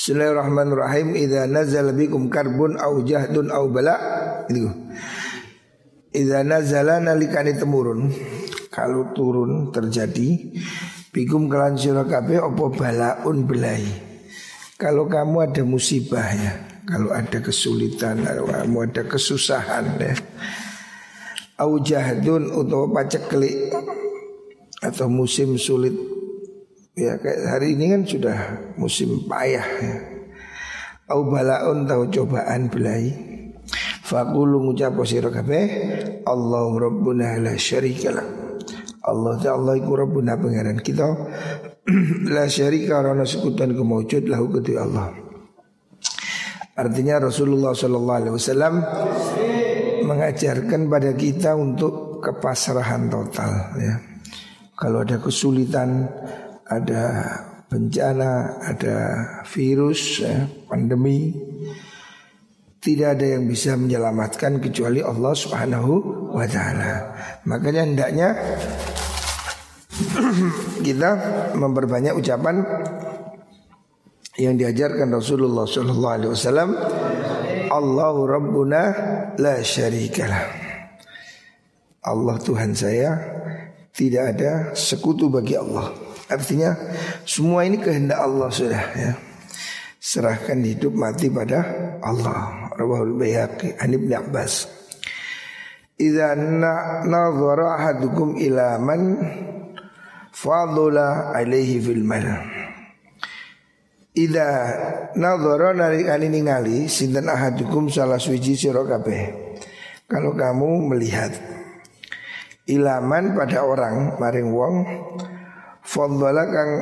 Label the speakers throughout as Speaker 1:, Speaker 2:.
Speaker 1: Bismillahirrahmanirrahim. Idza nazala bikum karbun au jahdun au bala. Itu. Idza nazala nalikani temurun. Kalau turun terjadi bikum kelan sira kabeh apa balaun belai. Kalau kamu ada musibah ya, kalau ada kesulitan, kalau kamu ada kesusahan ya. Au jahdun atau paceklik atau musim sulit Ya kayak hari ini kan sudah musim payah ya. Au balaun tahu cobaan belai. Fakulu ngucap sira kabeh Allah Rabbuna la syarikalah. Allah ta Allah iku Rabbuna pangeran kita la syarika rana sekutan ku maujud lahu kedhi Allah. Artinya Rasulullah sallallahu alaihi wasallam mengajarkan pada kita untuk kepasrahan total ya. Kalau ada kesulitan ada bencana, ada virus, ya, pandemi, tidak ada yang bisa menyelamatkan kecuali Allah Subhanahu wa taala. Makanya hendaknya kita memperbanyak ucapan yang diajarkan Rasulullah sallallahu alaihi wasallam Allahu Rabbuna la syarikalah. Allah Tuhan saya tidak ada sekutu bagi Allah. Artinya semua ini kehendak Allah sudah ya. Serahkan hidup mati pada Allah. Rawahul Bayhaqi an Ibnu Abbas. Idza nadhara ahadukum ila man fadula alaihi fil mal. Ida nadhara nalikani ningali sinten ahadukum salah suci sira kabeh. Kalau kamu melihat ilaman pada orang maring wong Fadhala kang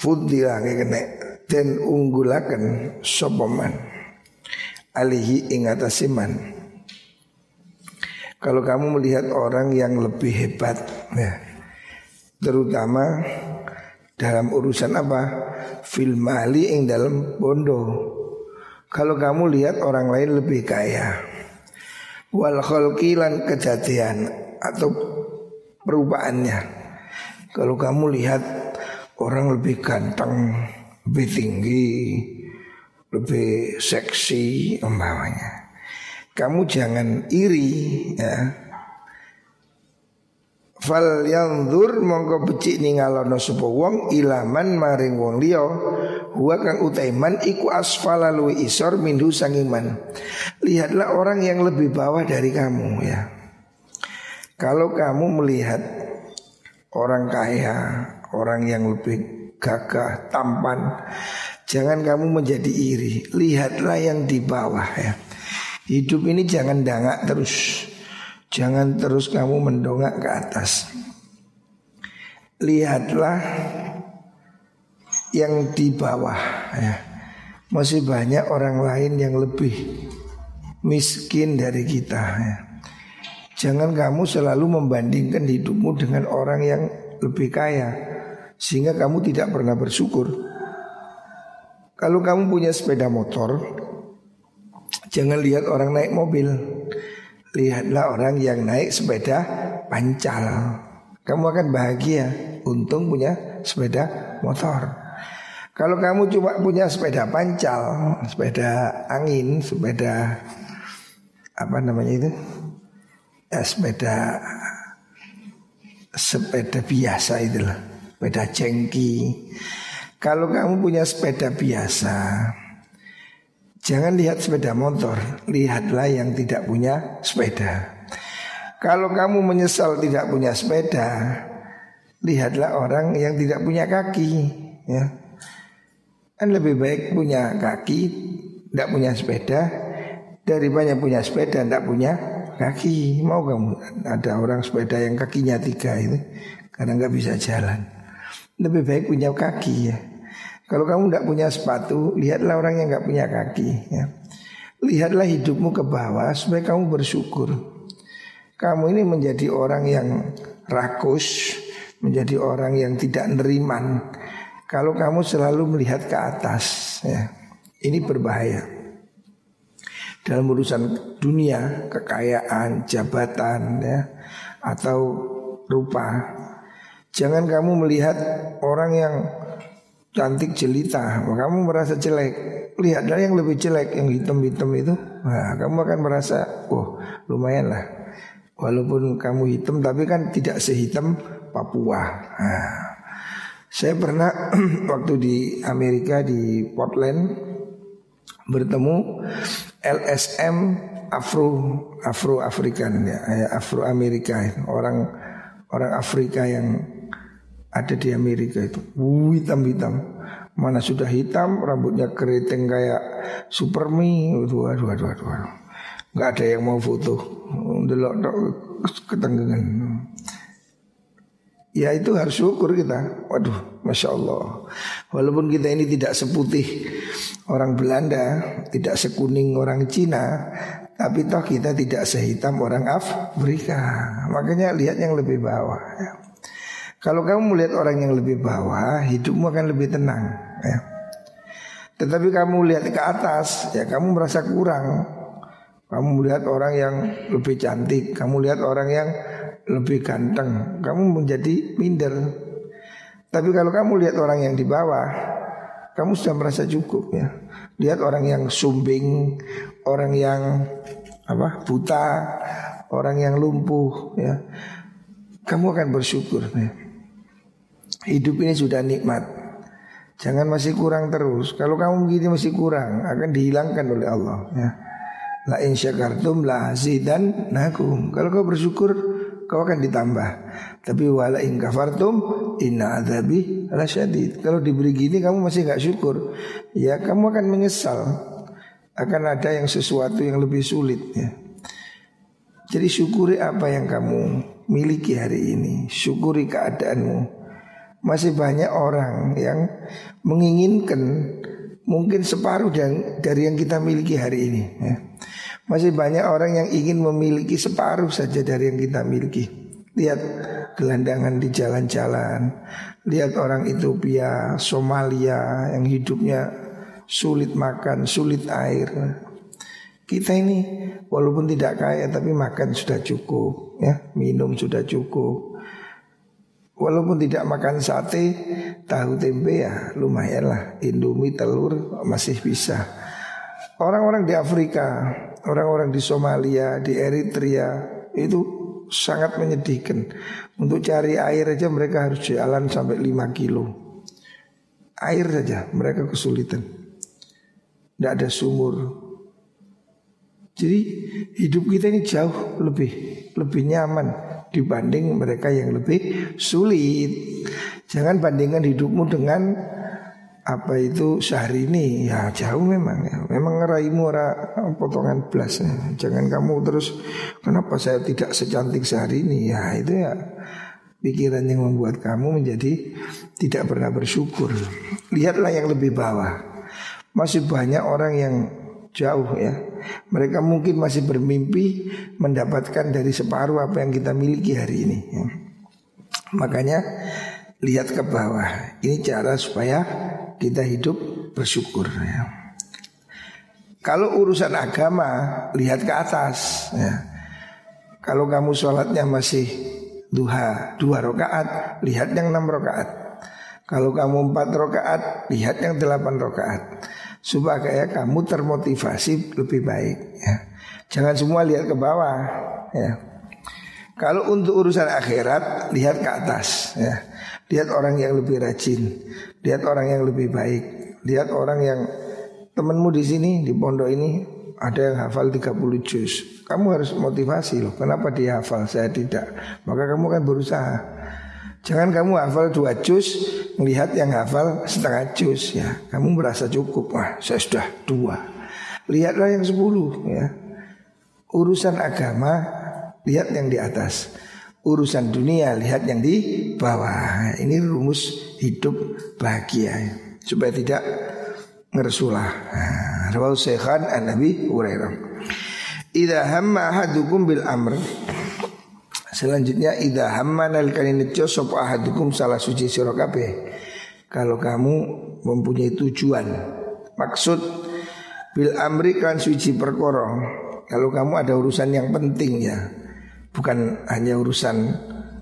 Speaker 1: Fuddila kene Dan unggulakan Sopoman Alihi ingatasiman Kalau kamu melihat orang yang lebih hebat ya, Terutama Dalam urusan apa? Fil mali ing dalam bondo. Kalau kamu lihat orang lain lebih kaya Wal kholkilan kejadian Atau perubahannya kalau kamu lihat orang lebih ganteng, lebih tinggi, lebih seksi umpamanya. Kamu jangan iri ya. Fal yang dur mongko becik ningalono sapa wong ilaman maring wong liya huwa kang utaiman iku asfala luwi isor minhu sangiman. Lihatlah orang yang lebih bawah dari kamu ya. Kalau kamu melihat orang kaya, orang yang lebih gagah, tampan. Jangan kamu menjadi iri. Lihatlah yang di bawah ya. Hidup ini jangan dangak terus. Jangan terus kamu mendongak ke atas. Lihatlah yang di bawah ya. Masih banyak orang lain yang lebih miskin dari kita ya. Jangan kamu selalu membandingkan hidupmu dengan orang yang lebih kaya Sehingga kamu tidak pernah bersyukur. Kalau kamu punya sepeda motor Jangan lihat orang naik mobil. Lihatlah orang yang naik sepeda pancal. Kamu akan bahagia Untung punya sepeda motor. Kalau kamu cuma punya sepeda pancal Sepeda angin Sepeda Apa namanya itu ya, sepeda sepeda biasa itulah, sepeda cengki. Kalau kamu punya sepeda biasa, jangan lihat sepeda motor, lihatlah yang tidak punya sepeda. Kalau kamu menyesal tidak punya sepeda, lihatlah orang yang tidak punya kaki, ya. Kan lebih baik punya kaki, tidak punya sepeda, daripada punya sepeda, tidak punya kaki. Mau kamu? Ada orang sepeda yang kakinya tiga itu karena nggak bisa jalan. Lebih baik punya kaki ya. Kalau kamu nggak punya sepatu lihatlah orang yang nggak punya kaki ya. Lihatlah hidupmu ke bawah supaya kamu bersyukur. Kamu ini menjadi orang yang rakus menjadi orang yang tidak neriman. Kalau kamu selalu melihat ke atas ya ini berbahaya dalam urusan dunia, kekayaan, jabatan ya atau rupa. Jangan kamu melihat orang yang cantik jelita, kamu merasa jelek. Lihatlah yang lebih jelek, yang hitam-hitam itu. Nah, kamu akan merasa, oh lumayan lah. Walaupun kamu hitam, tapi kan tidak sehitam Papua. Nah, saya pernah waktu di Amerika di Portland bertemu LSM Afro Afro Afrikan ya, Afro Amerika. Orang orang Afrika yang ada di Amerika itu. Hitam hitam mana sudah hitam rambutnya keriting kayak Supermi waduh waduh waduh waduh nggak ada yang mau foto. Delok ketenggengan Ya itu harus syukur kita Waduh Masya Allah Walaupun kita ini tidak seputih orang Belanda Tidak sekuning orang Cina Tapi toh kita tidak sehitam orang Afrika Makanya lihat yang lebih bawah ya. Kalau kamu melihat orang yang lebih bawah Hidupmu akan lebih tenang ya. Tetapi kamu lihat ke atas Ya kamu merasa kurang Kamu melihat orang yang lebih cantik Kamu lihat orang yang lebih ganteng, kamu menjadi minder. Tapi kalau kamu lihat orang yang di bawah, kamu sudah merasa cukup ya. Lihat orang yang sumbing, orang yang apa buta, orang yang lumpuh ya. Kamu akan bersyukur ya. Hidup ini sudah nikmat. Jangan masih kurang terus. Kalau kamu begini masih kurang, akan dihilangkan oleh Allah ya. La in syakartum la zidan nakum. Kalau kau bersyukur kau akan ditambah. Tapi wala in kafartum inna adzabi lasyadid. Kalau diberi gini kamu masih nggak syukur, ya kamu akan menyesal. Akan ada yang sesuatu yang lebih sulit ya. Jadi syukuri apa yang kamu miliki hari ini. Syukuri keadaanmu. Masih banyak orang yang menginginkan mungkin separuh dari yang kita miliki hari ini. Ya. Masih banyak orang yang ingin memiliki separuh saja dari yang kita miliki. Lihat gelandangan di jalan-jalan, lihat orang Ethiopia, Somalia yang hidupnya sulit makan, sulit air. Kita ini walaupun tidak kaya tapi makan sudah cukup, ya, minum sudah cukup. Walaupun tidak makan sate, tahu tempe ya lumayan lah, indomie telur masih bisa. Orang-orang di Afrika orang-orang di Somalia, di Eritrea itu sangat menyedihkan. Untuk cari air aja mereka harus jalan sampai 5 kilo. Air saja mereka kesulitan. Tidak ada sumur. Jadi hidup kita ini jauh lebih lebih nyaman dibanding mereka yang lebih sulit. Jangan bandingkan hidupmu dengan apa itu sehari ini ya jauh memang ya. Memang ngeraimu ora potongan belas ya. Jangan kamu terus kenapa saya tidak secantik sehari ini ya itu ya pikiran yang membuat kamu menjadi tidak pernah bersyukur. Lihatlah yang lebih bawah. Masih banyak orang yang jauh ya. Mereka mungkin masih bermimpi mendapatkan dari separuh apa yang kita miliki hari ini. Ya. Makanya lihat ke bawah. Ini cara supaya kita hidup bersyukur ya. Kalau urusan agama lihat ke atas ya. Kalau kamu sholatnya masih duha dua rakaat, lihat yang enam rakaat. Kalau kamu empat rakaat, lihat yang delapan rakaat. Supaya kamu termotivasi lebih baik ya. Jangan semua lihat ke bawah ya. Kalau untuk urusan akhirat lihat ke atas ya. Lihat orang yang lebih rajin, lihat orang yang lebih baik, lihat orang yang temanmu di sini di pondok ini ada yang hafal 30 juz. Kamu harus motivasi loh. Kenapa dia hafal saya tidak? Maka kamu kan berusaha. Jangan kamu hafal dua juz, melihat yang hafal setengah juz ya. Kamu merasa cukup. Wah, saya sudah dua. Lihatlah yang sepuluh ya. Urusan agama lihat yang di atas urusan dunia lihat yang di bawah. Ini rumus hidup bahagia supaya tidak ngersulah. Rawahu Syekhan an Nabi Hurairah. Idza hamma ahadukum bil amr Selanjutnya idza hamma nalikane nejo sapa ahadukum salah suci sira Kalau kamu mempunyai tujuan maksud bil amri kan suci perkara. Kalau kamu ada urusan yang penting ya, bukan hanya urusan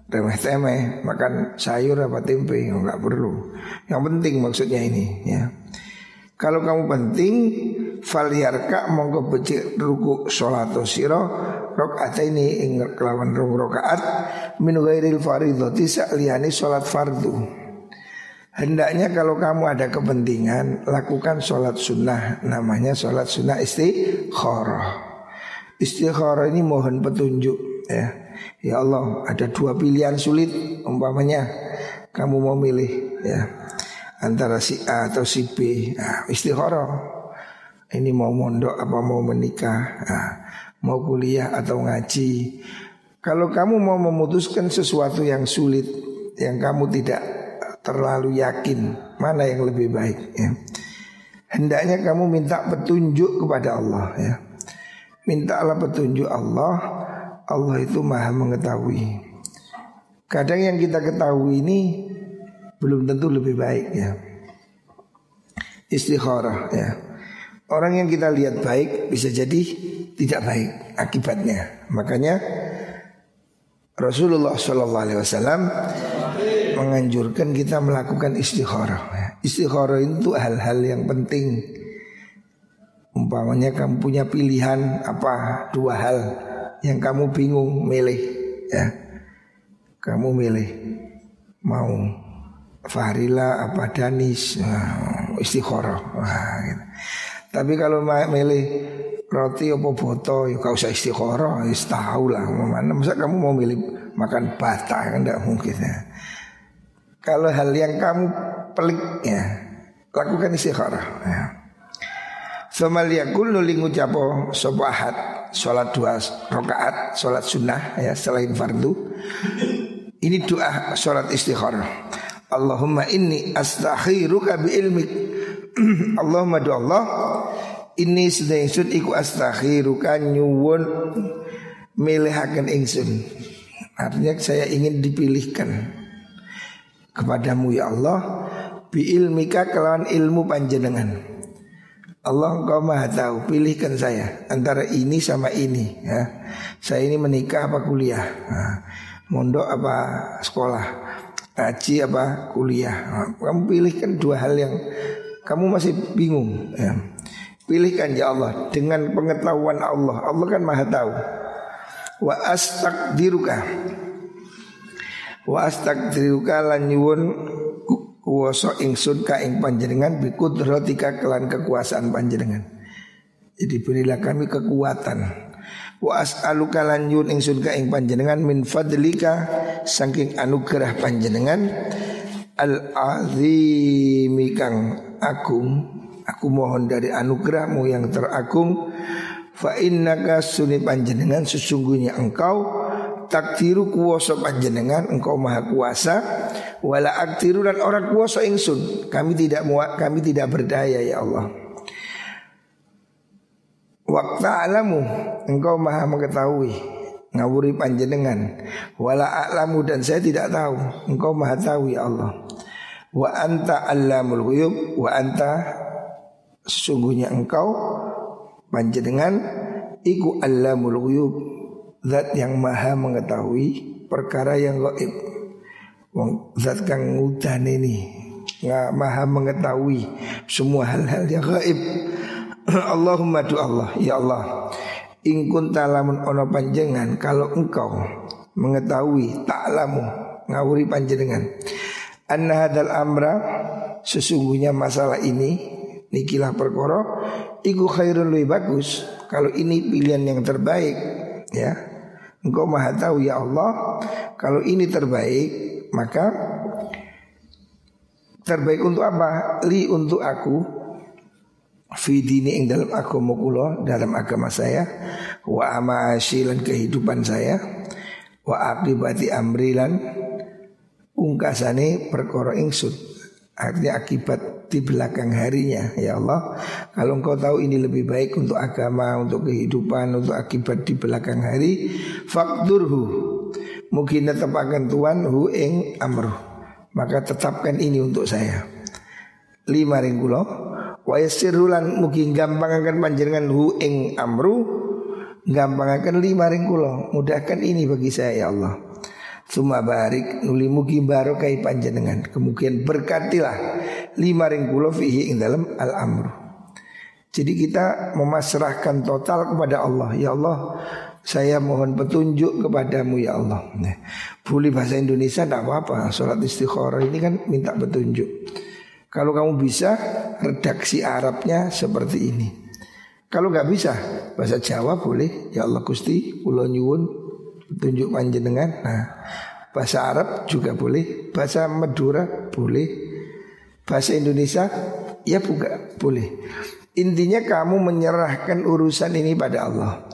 Speaker 1: remeh temeh makan sayur apa tempe nggak perlu. Yang penting maksudnya ini ya. Kalau kamu penting faliarka monggo becik ruku sholat siro rokaat ini ingat kelawan rong rokaat min ghairil faridhati liani sholat fardu. Hendaknya kalau kamu ada kepentingan Lakukan sholat sunnah Namanya sholat sunnah istikharah Istikharah ini mohon petunjuk ya Ya Allah ada dua pilihan sulit Umpamanya Kamu mau milih ya Antara si A atau si B nah, Istikharah ini mau mondok apa mau menikah, nah, mau kuliah atau ngaji. Kalau kamu mau memutuskan sesuatu yang sulit, yang kamu tidak terlalu yakin mana yang lebih baik, ya. hendaknya kamu minta petunjuk kepada Allah. Ya. Mintalah petunjuk Allah. Allah itu maha mengetahui. Kadang yang kita ketahui ini belum tentu lebih baik ya. Istikharah ya. Orang yang kita lihat baik bisa jadi tidak baik akibatnya. Makanya Rasulullah Shallallahu Alaihi Wasallam menganjurkan kita melakukan istikharah. Istikharah itu hal-hal yang penting. Umpamanya kamu punya pilihan apa dua hal yang kamu bingung milih ya. Kamu milih mau Farila apa Danis nah, istikharah. Nah, gitu. Tapi kalau milih roti apa boto ya kau usah istikharah, ya tahu lah mana. Masa kamu mau milih makan bata kan tidak mungkin ya. Kalau hal yang kamu pelik ya lakukan istikharah ya. Somaliyakul nuli ngucapo sobahat Sholat dua rakaat Sholat sunnah ya selain fardu Ini doa sholat istikharah Allahumma inni astakhiruka bi ilmik Allahumma do Allah ini sedang ingsun iku astakhiruka nyuwun milihaken ingsun. Artinya saya ingin dipilihkan kepadamu ya Allah bi ilmika kelawan ilmu panjenengan. Allah engkau maha tahu pilihkan saya antara ini sama ini ya. Saya ini menikah apa kuliah nah, Mondok apa sekolah Haji apa kuliah nah, Kamu pilihkan dua hal yang kamu masih bingung ya. Pilihkan ya Allah dengan pengetahuan Allah. Allah kan maha tahu. Wa astaqdiruka. Wa astaqdiruka lan nyuwun kuwasa ingsun ka ing panjenengan bi kudratika kelan kekuasaan panjenengan. Jadi berilah kami kekuatan. Wa as'aluka lan nyuwun ingsun ka ing panjenengan min fadlika saking anugerah panjenengan al azimi kang agung Aku mohon dari anugerahmu yang teragung Fa innaka suni panjenengan sesungguhnya engkau Takdiru kuwasa panjenengan Engkau maha kuasa Wala aktiru dan orang kuwasa ingsun. Kami tidak muat, kami tidak berdaya ya Allah. Waktu alamu Engkau maha mengetahui Ngawuri panjenengan. Wala a'lamu dan saya tidak tahu Engkau maha tahu ya Allah. Wa anta allamul ghuyub Wa anta Sesungguhnya engkau panjenengan iku allamul ghuyub zat yang maha mengetahui perkara yang gaib. Wong zat kang ngudan ini nggak maha mengetahui semua hal-hal yang gaib. Allahumma du Allah ya Allah. In kunta lamun ono panjenengan kalau engkau mengetahui ta'lamu ngawuri panjenengan anna hadal amra sesungguhnya masalah ini Nikilah perkara Iku khairun lebih bagus Kalau ini pilihan yang terbaik Ya Engkau maha tahu ya Allah Kalau ini terbaik Maka Terbaik untuk apa? Li untuk aku Fidini ing dalam agama kula Dalam agama saya Wa amasilan kehidupan saya Wa akibati amrilan Ungkasane perkara ingsun. Artinya akibat di belakang harinya Ya Allah. Kalau engkau tahu ini lebih baik untuk agama Untuk kehidupan Untuk akibat di belakang hari Fakturhu Mungkin tetapkan Tuhan Hu ing amruh Maka tetapkan ini untuk saya Lima ringkulo Wa yasirulan mungkin gampang akan panjenengan hu ing amru Gampang akan lima ringkulo Mudahkan ini bagi saya ya Allah Suma barik nuli mugi barokai panjenengan. Kemudian berkatilah lima ring kula fihi ing dalam al amru. Jadi kita memasrahkan total kepada Allah. Ya Allah, saya mohon petunjuk kepadamu ya Allah. Nah, boleh bahasa Indonesia tidak apa-apa. Sholat istikharah ini kan minta petunjuk. Kalau kamu bisa redaksi Arabnya seperti ini. Kalau nggak bisa bahasa Jawa boleh. Ya Allah Gusti, Pulau nyuwun petunjuk panjenengan. Nah, bahasa Arab juga boleh. Bahasa Madura boleh. Bahasa Indonesia ya juga boleh. Intinya kamu menyerahkan urusan ini pada Allah.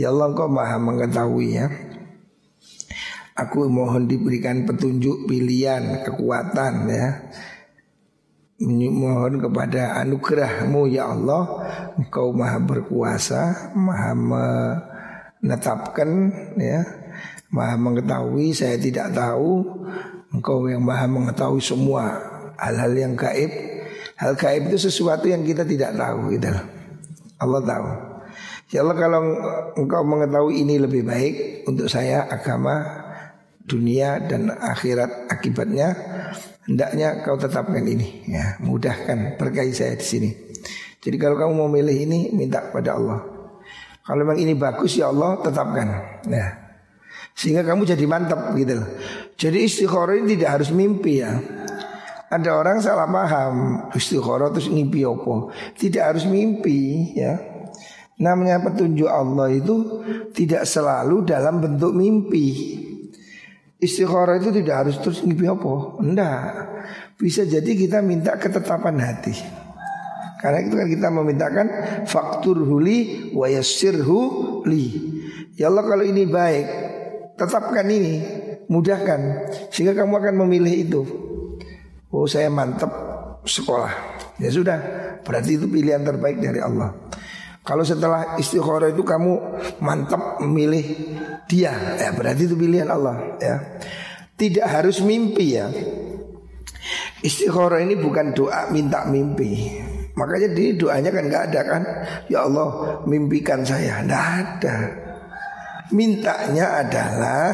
Speaker 1: Ya Allah kau maha mengetahui ya. Aku mohon diberikan petunjuk pilihan kekuatan ya. Mohon kepada anugerahmu ya Allah Engkau maha berkuasa Maha menetapkan ya Maha mengetahui saya tidak tahu Engkau yang maha mengetahui semua Hal-hal yang gaib Hal gaib itu sesuatu yang kita tidak tahu gitu Allah tahu. Ya Allah kalau engkau mengetahui ini lebih baik untuk saya agama dunia dan akhirat akibatnya hendaknya kau tetapkan ini ya mudahkan berkait saya di sini. Jadi kalau kamu mau milih ini minta pada Allah. Kalau memang ini bagus ya Allah tetapkan. Ya. Sehingga kamu jadi mantap gitu Jadi istikharah ini tidak harus mimpi ya. Ada orang salah paham istikharah terus mimpi apa? Tidak harus mimpi ya. Namanya petunjuk Allah itu tidak selalu dalam bentuk mimpi. Istikharah itu tidak harus terus mimpi apa? Enggak. Bisa jadi kita minta ketetapan hati. Karena itu kan kita memintakan faktur huli wa yassirhu li. Ya Allah kalau ini baik, tetapkan ini, mudahkan sehingga kamu akan memilih itu. Oh saya mantap sekolah Ya sudah Berarti itu pilihan terbaik dari Allah Kalau setelah istikharah itu kamu mantap memilih dia. Ya Berarti itu pilihan Allah ya. Tidak harus mimpi ya. Istikharah ini bukan doa minta mimpi. Makanya di doanya kan nggak ada kan? Ya Allah mimpikan saya. Tidak ada Mintanya adalah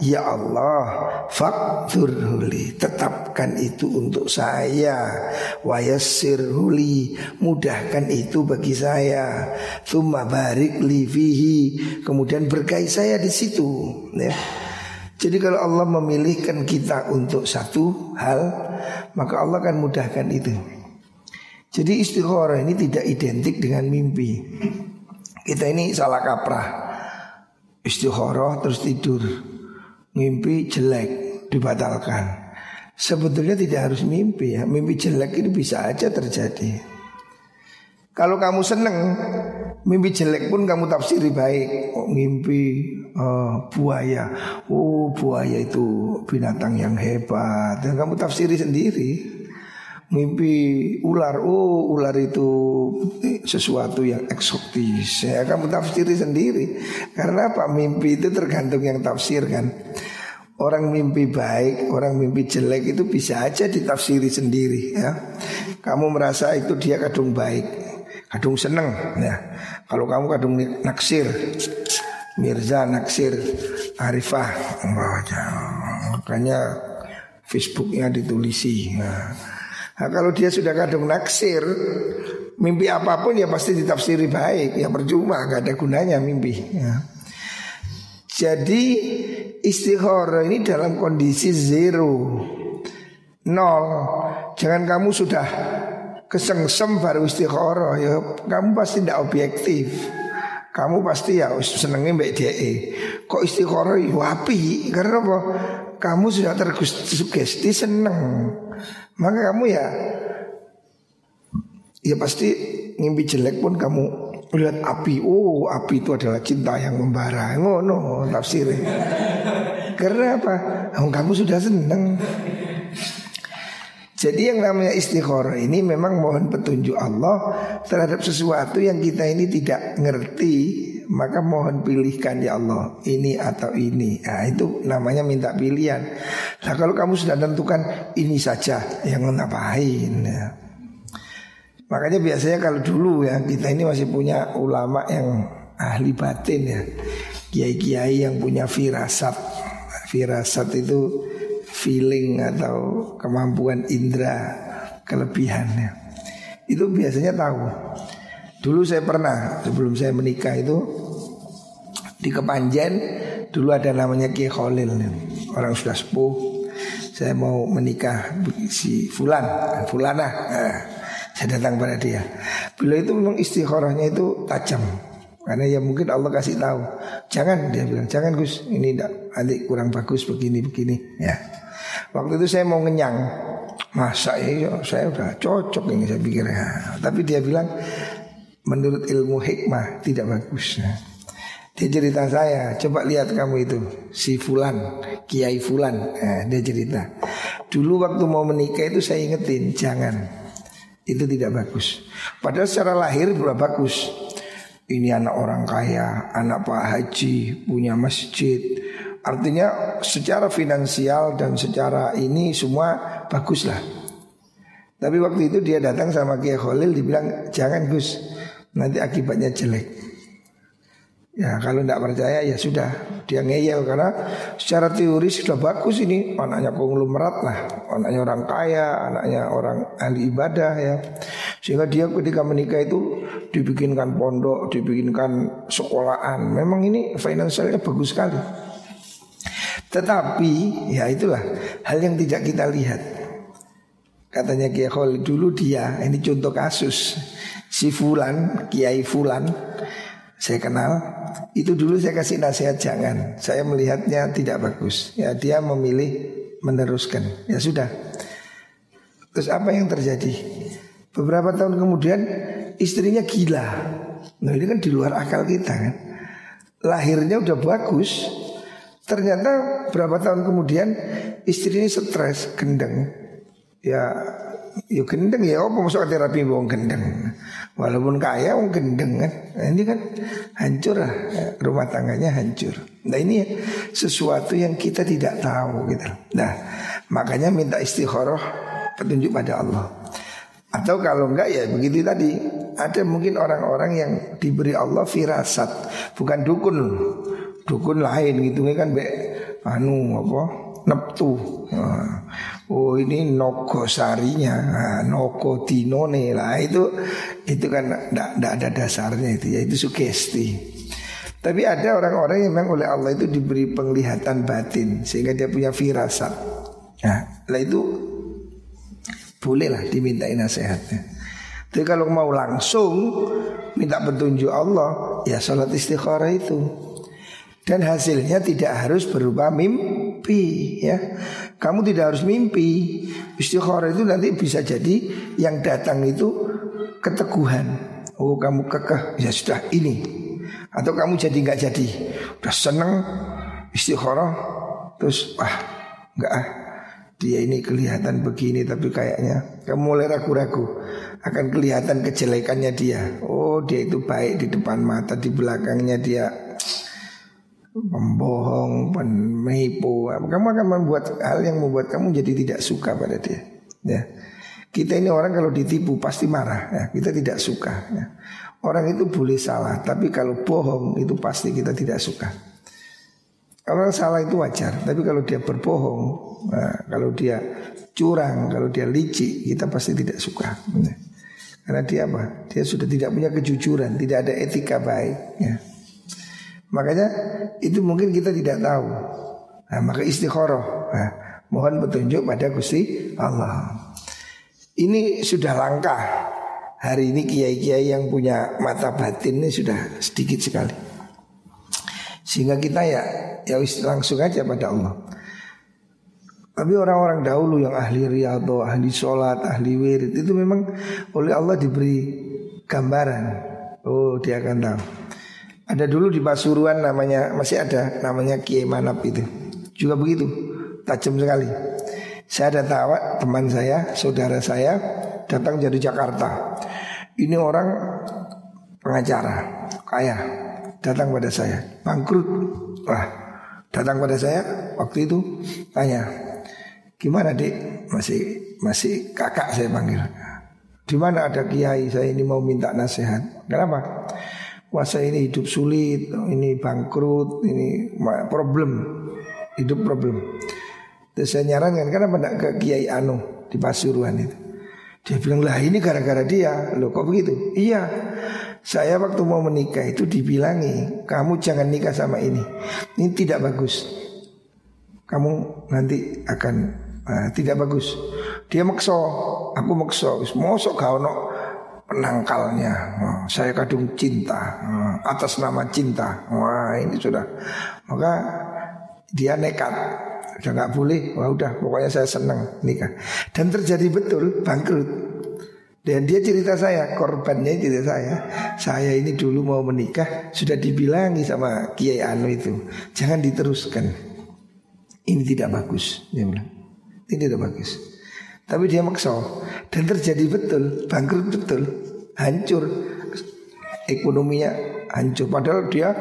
Speaker 1: Ya Allah Fakturhuli Tetapkan itu untuk saya. Wayassirhuli Mudahkan itu bagi saya. Thumma barik li fihi Kemudian berkait saya di situ ya. Jadi kalau Allah memilihkan kita untuk satu hal Maka Allah akan mudahkan itu. Jadi istikharah ini tidak identik dengan mimpi. Kita ini salah kaprah istikharah terus tidur. Mimpi jelek dibatalkan. Sebetulnya tidak harus mimpi ya. Mimpi jelek ini bisa aja terjadi. Kalau kamu seneng mimpi jelek pun kamu tafsiri baik. Oh, mimpi uh, buaya. Oh buaya itu binatang yang hebat. Dan kamu tafsiri sendiri mimpi ular oh ular itu sesuatu yang eksotis. Ya kamu tafsiri sendiri. Karena apa? Mimpi itu tergantung yang tafsir kan? Orang mimpi baik orang mimpi jelek itu bisa aja ditafsiri sendiri ya. Kamu merasa itu dia kadung baik kadung seneng ya. Kalau kamu kadung naksir Mirza naksir Arifah oh, makanya Facebooknya ditulisi nah, Nah, kalau dia sudah kadung naksir, mimpi apa pun ya pasti ditafsiri baik, ya percuma, gak ada gunanya mimpi. Ya. Jadi istikharah ini dalam kondisi zero, nol. Jangan kamu sudah kesengsem baru istikharah, ya kamu pasti tidak objektif. Kamu pasti ya senengnya mbak DE. Kok istikharah ya wapi? Karena apa? Kamu sudah tersugesti seneng. Maka kamu ya Ya pasti ngimpi jelek pun kamu lihat api. Oh api itu adalah cinta yang membara. Ngono tafsirnya. Karena apa? Oh, kamu sudah senang jadi yang namanya istikharah ini memang mohon petunjuk Allah terhadap sesuatu yang kita ini tidak ngerti maka mohon pilihkan ya Allah ini atau ini. Nah, itu namanya minta pilihan. Nah kalau kamu sudah tentukan ini saja yang ngapain ya. Makanya biasanya kalau dulu ya kita ini masih punya ulama yang ahli batin ya. Kiai-kiai yang punya firasat firasat itu feeling atau kemampuan indera kelebihannya. Itu biasanya tahu. Dulu saya pernah sebelum saya menikah itu di Kepanjen dulu ada namanya Kiai Khalil orang sudah sepuh. Saya mau menikah si Fulan, Fulana. Nah, saya datang pada dia. Beliau itu memang istikharahnya itu tajam. Karena ya mungkin Allah kasih tahu. Jangan dia bilang, jangan Gus, ini adik kurang bagus begini begini ya. Waktu itu saya mau ngenyang. Masa ya saya udah cocok ini saya pikir ya. Tapi dia bilang menurut ilmu hikmah tidak bagus. Dia cerita saya, coba lihat kamu itu si Fulan, Kiai Fulan. Eh, dia cerita. Dulu waktu mau menikah itu saya ingetin, jangan. Itu tidak bagus. Padahal secara lahir sudah bagus. Ini anak orang kaya, anak Pak Haji, punya masjid, Artinya secara finansial dan secara ini semua bagus lah. Tapi waktu itu dia datang sama Kiai Khalil dibilang jangan Gus nanti akibatnya jelek. Ya kalau tidak percaya ya sudah dia ngeyel karena secara teori sudah bagus ini anaknya konglomerat lah anaknya orang kaya anaknya orang ahli ibadah ya sehingga dia ketika menikah itu dibikinkan pondok dibikinkan sekolahan memang ini finansialnya bagus sekali tetapi ya itulah hal yang tidak kita lihat. Katanya Kiai dulu dia, ini contoh kasus. Si Fulan, Kiai Fulan, saya kenal. Itu dulu saya kasih nasihat jangan. Saya melihatnya tidak bagus. Ya dia memilih meneruskan. Ya sudah. Terus apa yang terjadi? Beberapa tahun kemudian istrinya gila. Nah ini kan di luar akal kita kan. Lahirnya udah bagus, Ternyata berapa tahun kemudian istri ini stres, gendeng. Ya, ya gendeng ya apa masuk terapi wong gendeng. Walaupun kaya wong gendeng kan. Nah, ini kan hancur lah rumah tangganya hancur. Nah ini sesuatu yang kita tidak tahu gitu. Nah makanya minta istikharah petunjuk pada Allah. Atau kalau enggak ya begitu tadi Ada mungkin orang-orang yang diberi Allah firasat Bukan dukun dukun lain gitu kan be anu apa neptu oh ini nogo sarinya nah, nogo tinone lah. Itu itu kan tidak ada dasarnya itu ya. Itu sugesti. Tapi ada orang-orang yang memang oleh Allah itu diberi penglihatan batin sehingga dia punya firasat. Nah lah itu bolehlah dimintai nasihatnya. Tapi kalau mau langsung minta petunjuk Allah ya salat istikharah itu. Dan hasilnya tidak harus berupa mimpi ya. Kamu tidak harus mimpi. Istikharah itu nanti bisa jadi yang datang itu keteguhan. Oh kamu kekeh ya sudah ini. Atau kamu jadi nggak jadi. Udah seneng istikharah terus wah nggak ah dia ini kelihatan begini tapi kayaknya kamu mulai ragu-ragu akan kelihatan kejelekannya dia. Oh dia itu baik di depan mata di belakangnya dia pembohong, penipu, kamu akan membuat hal yang membuat kamu jadi tidak suka pada dia. Ya. Kita ini orang kalau ditipu pasti marah, ya. kita tidak suka. Ya. Orang itu boleh salah, tapi kalau bohong itu pasti kita tidak suka. Kalau salah itu wajar, tapi kalau dia berbohong, nah, kalau dia curang, kalau dia licik, kita pasti tidak suka. Ya. Karena dia apa? Dia sudah tidak punya kejujuran, tidak ada etika baik. Ya. Makanya itu mungkin kita tidak tahu. Nah, maka istikharah. Nah, mohon petunjuk pada Gusti Allah. Ini sudah langkah. Hari ini kiai-kiai yang punya mata batin ini sudah sedikit sekali. Sehingga kita ya ya langsung aja pada Allah. Tapi orang-orang dahulu yang ahli riyadhah, ahli sholat, ahli wirid itu memang oleh Allah diberi gambaran. Oh dia akan tahu. Ada dulu di Pasuruan namanya masih ada namanya Kiai Manap itu. Juga begitu, tajam sekali. Saya ada tawa teman saya, saudara saya datang dari Jakarta. Ini orang pengacara, kaya, datang pada saya, bangkrut. Wah, datang pada saya waktu itu tanya, gimana dek? Masih masih kakak saya panggil. Di mana ada kiai saya ini mau minta nasihat. Kenapa? Saya ini hidup sulit, ini bangkrut, ini problem. hidup problem. Terus saya nyarankan kenapa tidak ke Kiai Anu di Pasuruan itu. Dia bilang lah ini gara-gara dia. Loh kok begitu? Iya. Saya waktu mau menikah itu dibilangi kamu jangan nikah sama ini. Ini tidak bagus. Kamu nanti akan uh, tidak bagus. Dia makso, aku makso. Mosok kau no penangkalnya. Oh, saya kadung cinta oh, atas nama cinta. Wah ini sudah. Maka dia nekat. Udah nggak boleh. Wah udah pokoknya saya senang nikah. Dan terjadi betul bangkrut. Dan dia cerita saya korbannya cerita saya saya ini dulu mau menikah sudah dibilangi sama Kiai Anu itu. Jangan diteruskan. Ini tidak bagus dia bilang. Ini tidak bagus tapi dia maksa dan terjadi betul bangkrut betul hancur ekonominya hancur padahal dia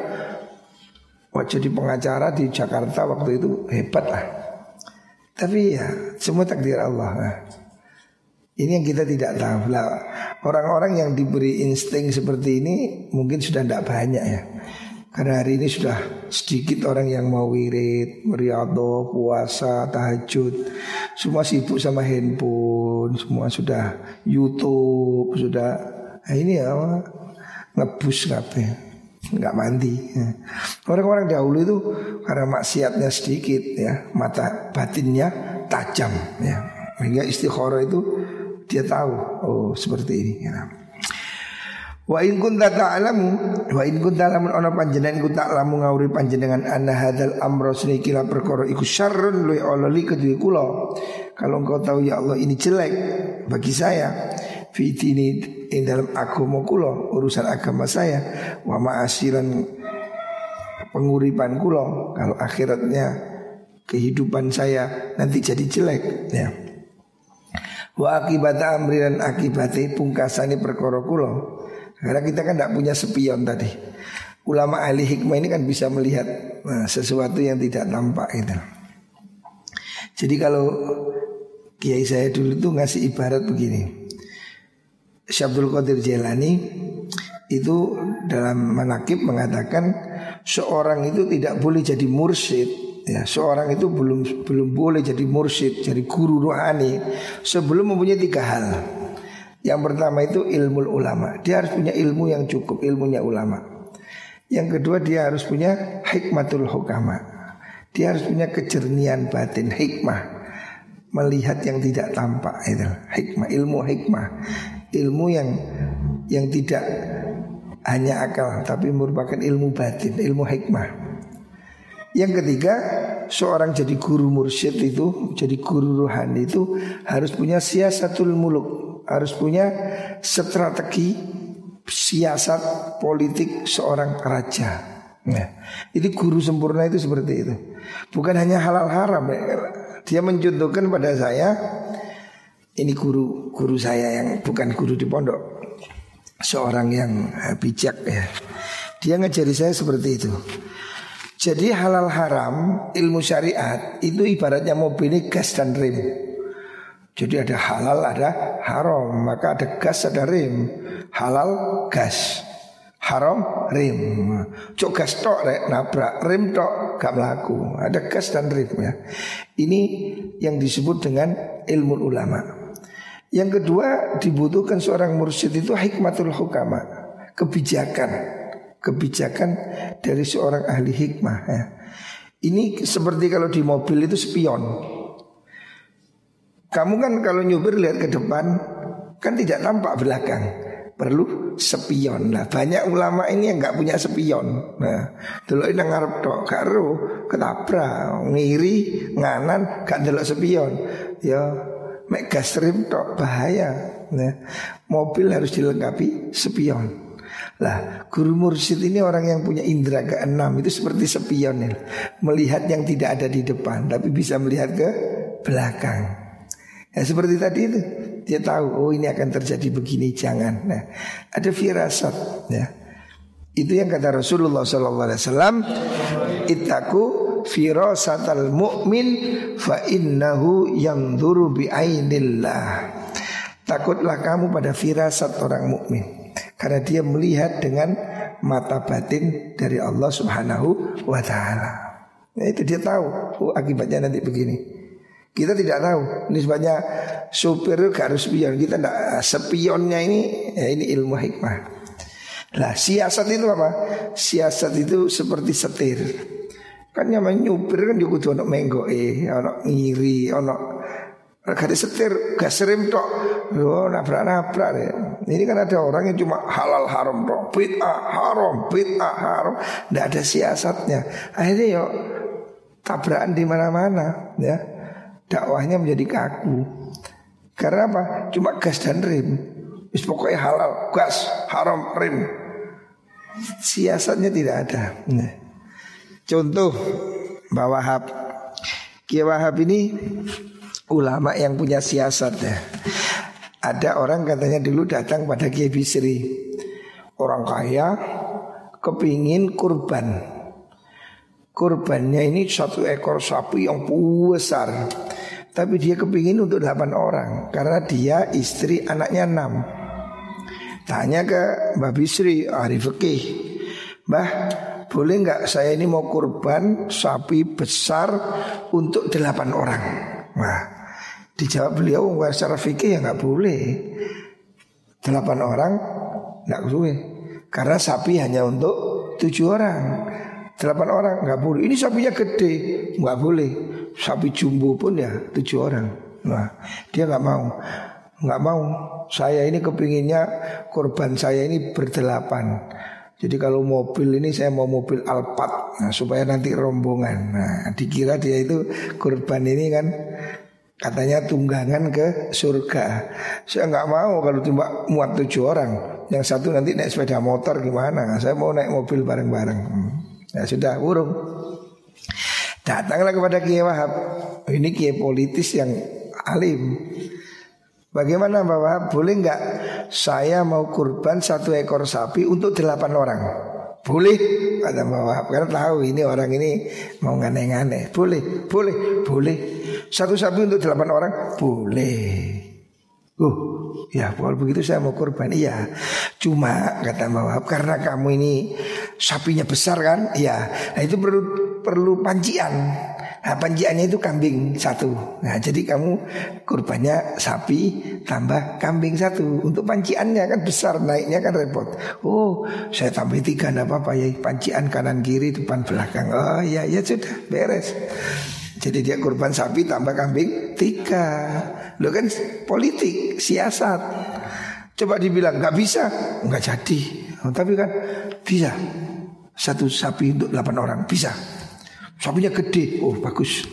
Speaker 1: Waktu jadi pengacara di Jakarta waktu itu hebat lah. Tapi ya semua takdir Allah. Nah, ini yang kita tidak tahu lah. Orang-orang yang diberi insting seperti ini mungkin sudah tidak banyak ya. Karena hari ini sudah sedikit orang yang mau wirid, meriado, puasa, tahajud. Semua sibuk sama handphone, semua sudah YouTube, sudah nah ini ya ngebus ngapain nggak mandi. Ya. Orang-orang dahulu itu karena maksiatnya sedikit ya, mata batinnya tajam ya. Sehingga istikharah itu dia tahu oh seperti ini ya. Wa in kunta ta'lamu wa in kunta lamun ana panjenengan ku ta'lamu ngawuri panjenengan anna hadzal amra kila perkara iku syarrun lu Allah li kedue kula. Kalau engkau tahu ya Allah ini jelek bagi saya. Fitini ing dalam agama kula urusan agama saya. Wa ma'asiran penguripan kula kalau akhiratnya kehidupan saya nanti jadi jelek ya. Wa akibat amri dan akibatnya pungkasane perkara kula karena kita kan tidak punya spion tadi. Ulama ahli hikmah ini kan bisa melihat nah, sesuatu yang tidak nampak itu. Jadi kalau kiai saya dulu tuh ngasih ibarat begini. Syabdul Qadir Jailani itu dalam manakib mengatakan seorang itu tidak boleh jadi mursyid ya seorang itu belum belum boleh jadi mursyid jadi guru rohani sebelum mempunyai tiga hal yang pertama itu ilmu ulama. Dia harus punya ilmu yang cukup ilmunya ulama. Yang kedua dia harus punya hikmatul hukama. Dia harus punya kejernian batin hikmah. Melihat yang tidak tampak itu. Hikmah ilmu hikmah. Ilmu yang yang tidak hanya akal tapi merupakan ilmu batin, ilmu hikmah. Yang ketiga, seorang jadi guru mursyid itu, jadi guru rohani itu harus punya siasatul muluk, harus punya strategi siasat politik seorang raja. Nah, itu guru sempurna itu seperti itu. Bukan hanya halal haram. Dia mencontohkan pada saya ini guru guru saya yang bukan guru di pondok seorang yang eh, bijak ya dia ngajari saya seperti itu jadi halal haram ilmu syariat itu ibaratnya mobil ini gas dan rem jadi ada halal ada haram. Maka ada gas ada rem halal gas. Haram rem cok gas tok rek nabrak. Rem tok gak melaku ada gas dan rem ya. Ini yang disebut dengan ilmu ulama. Yang kedua dibutuhkan seorang mursyid itu hikmatul hukama, kebijakan, kebijakan dari seorang ahli hikmah. Ya. Ini seperti kalau di mobil itu spion. Kamu kan kalau nyupir lihat ke depan kan tidak tampak belakang. Perlu spion lah. Banyak ulama ini yang nggak punya spion. Nah, dulu ini ngarep tok karo ketabrak, ngiri, nganan, gak delok spion. Ya Mek gas rem bahaya. Nah, mobil harus dilengkapi spion. Lah, guru mursyid ini orang yang punya indera keenam itu seperti spion ya. Melihat yang tidak ada di depan tapi bisa melihat ke belakang. Ya seperti tadi itu dia tahu oh ini akan terjadi begini jangan. Nah, ada firasat ya. Itu yang kata Rasulullah sallallahu alaihi wasallam, "Ittaku firasatal mu'min fa innahu yanzuru bi ainillah. Takutlah kamu pada firasat orang mukmin karena dia melihat dengan mata batin dari Allah Subhanahu wa taala. Nah, itu dia tahu oh, akibatnya nanti begini. Kita tidak tahu. Ini sebabnya supir itu gak harus spion. Kita tidak spionnya ini ya ini ilmu hikmah. Lah siasat itu apa? Siasat itu seperti setir. Kan nyaman nyupir kan juga tuh ono menggo eh, ono ngiri, ono Gak setir, gak serem tok. Loh, nabrak-nabrak ya. Ini kan ada orang yang cuma halal haram tok. Bid'ah haram, bid'ah haram. Tidak ada siasatnya. Akhirnya yuk tabrakan di mana-mana ya. Dakwahnya menjadi kaku. Karena apa? Cuma gas dan rem. Is pokoknya halal, gas, haram, rem. Siasatnya tidak ada. Nah. Contoh Mbak Wahab. Kiai Wahab ini ulama yang punya siasat ya. Ada orang katanya dulu datang pada Kiai Bisri Orang kaya kepingin kurban Kurbannya ini satu ekor sapi yang besar Tapi dia kepingin untuk delapan orang Karena dia istri anaknya enam Tanya ke Mbak Bisri ahli fikih Mbah boleh nggak saya ini mau kurban sapi besar untuk delapan orang Wah Dijawab beliau secara fikih ya nggak boleh. Delapan orang nggak boleh. Karena sapi hanya untuk tujuh orang. Delapan orang nggak boleh. Ini sapinya gede, nggak boleh. Sapi jumbo pun ya tujuh orang. Nah, dia nggak mau, nggak mau. Saya ini kepinginnya korban saya ini berdelapan. Jadi kalau mobil ini saya mau mobil Alphard nah, supaya nanti rombongan. Nah, dikira dia itu korban ini kan Katanya tunggangan ke surga Saya nggak mau kalau cuma muat tujuh orang Yang satu nanti naik sepeda motor gimana Saya mau naik mobil bareng-bareng hmm. Ya sudah urung Datanglah kepada Kiai Wahab. Ini Kiai politis yang alim. Bagaimana Wahab? Boleh nggak saya mau kurban satu ekor sapi untuk delapan orang? Boleh kata Wahab. Karena tahu ini orang ini mau ngane-ngane Boleh, boleh, boleh. Satu sapi untuk delapan orang? Boleh. Uh, ya kalau begitu saya mau korban. Iya, cuma kata Mbak karena kamu ini sapinya besar kan? Iya, nah itu perlu perlu pancian. Nah panciannya itu kambing satu. Nah jadi kamu kurbannya sapi tambah kambing satu. Untuk panciannya kan besar naiknya kan repot. Oh saya tambah tiga nggak apa-apa ya. Pancian kanan kiri depan belakang. Oh ya ya sudah beres. Jadi dia kurban sapi tambah kambing tiga. Lo kan politik, siasat. Coba dibilang nggak bisa, nggak jadi. Oh, tapi kan bisa. Satu sapi untuk delapan orang bisa. Sapinya gede, oh bagus.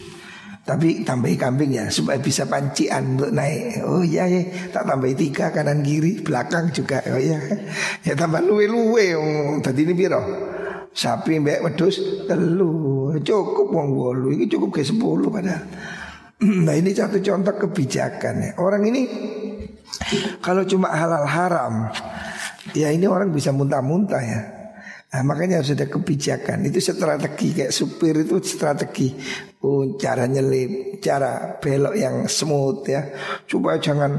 Speaker 1: Tapi tambahi kambing ya supaya bisa pancian untuk naik. Oh iya ya, tak tambahi tiga kanan kiri belakang juga. Oh iya, ya tambah luwe luwe. Oh, tadi ini biro sapi mbek wedus telu. Cukup wong wolu ini cukup ke sepuluh padahal. Nah ini satu contoh kebijakan ya. Orang ini kalau cuma halal haram ya ini orang bisa muntah-muntah ya Nah, makanya harus ada kebijakan Itu strategi kayak supir itu strategi oh, Cara nyelip Cara belok yang smooth ya Coba jangan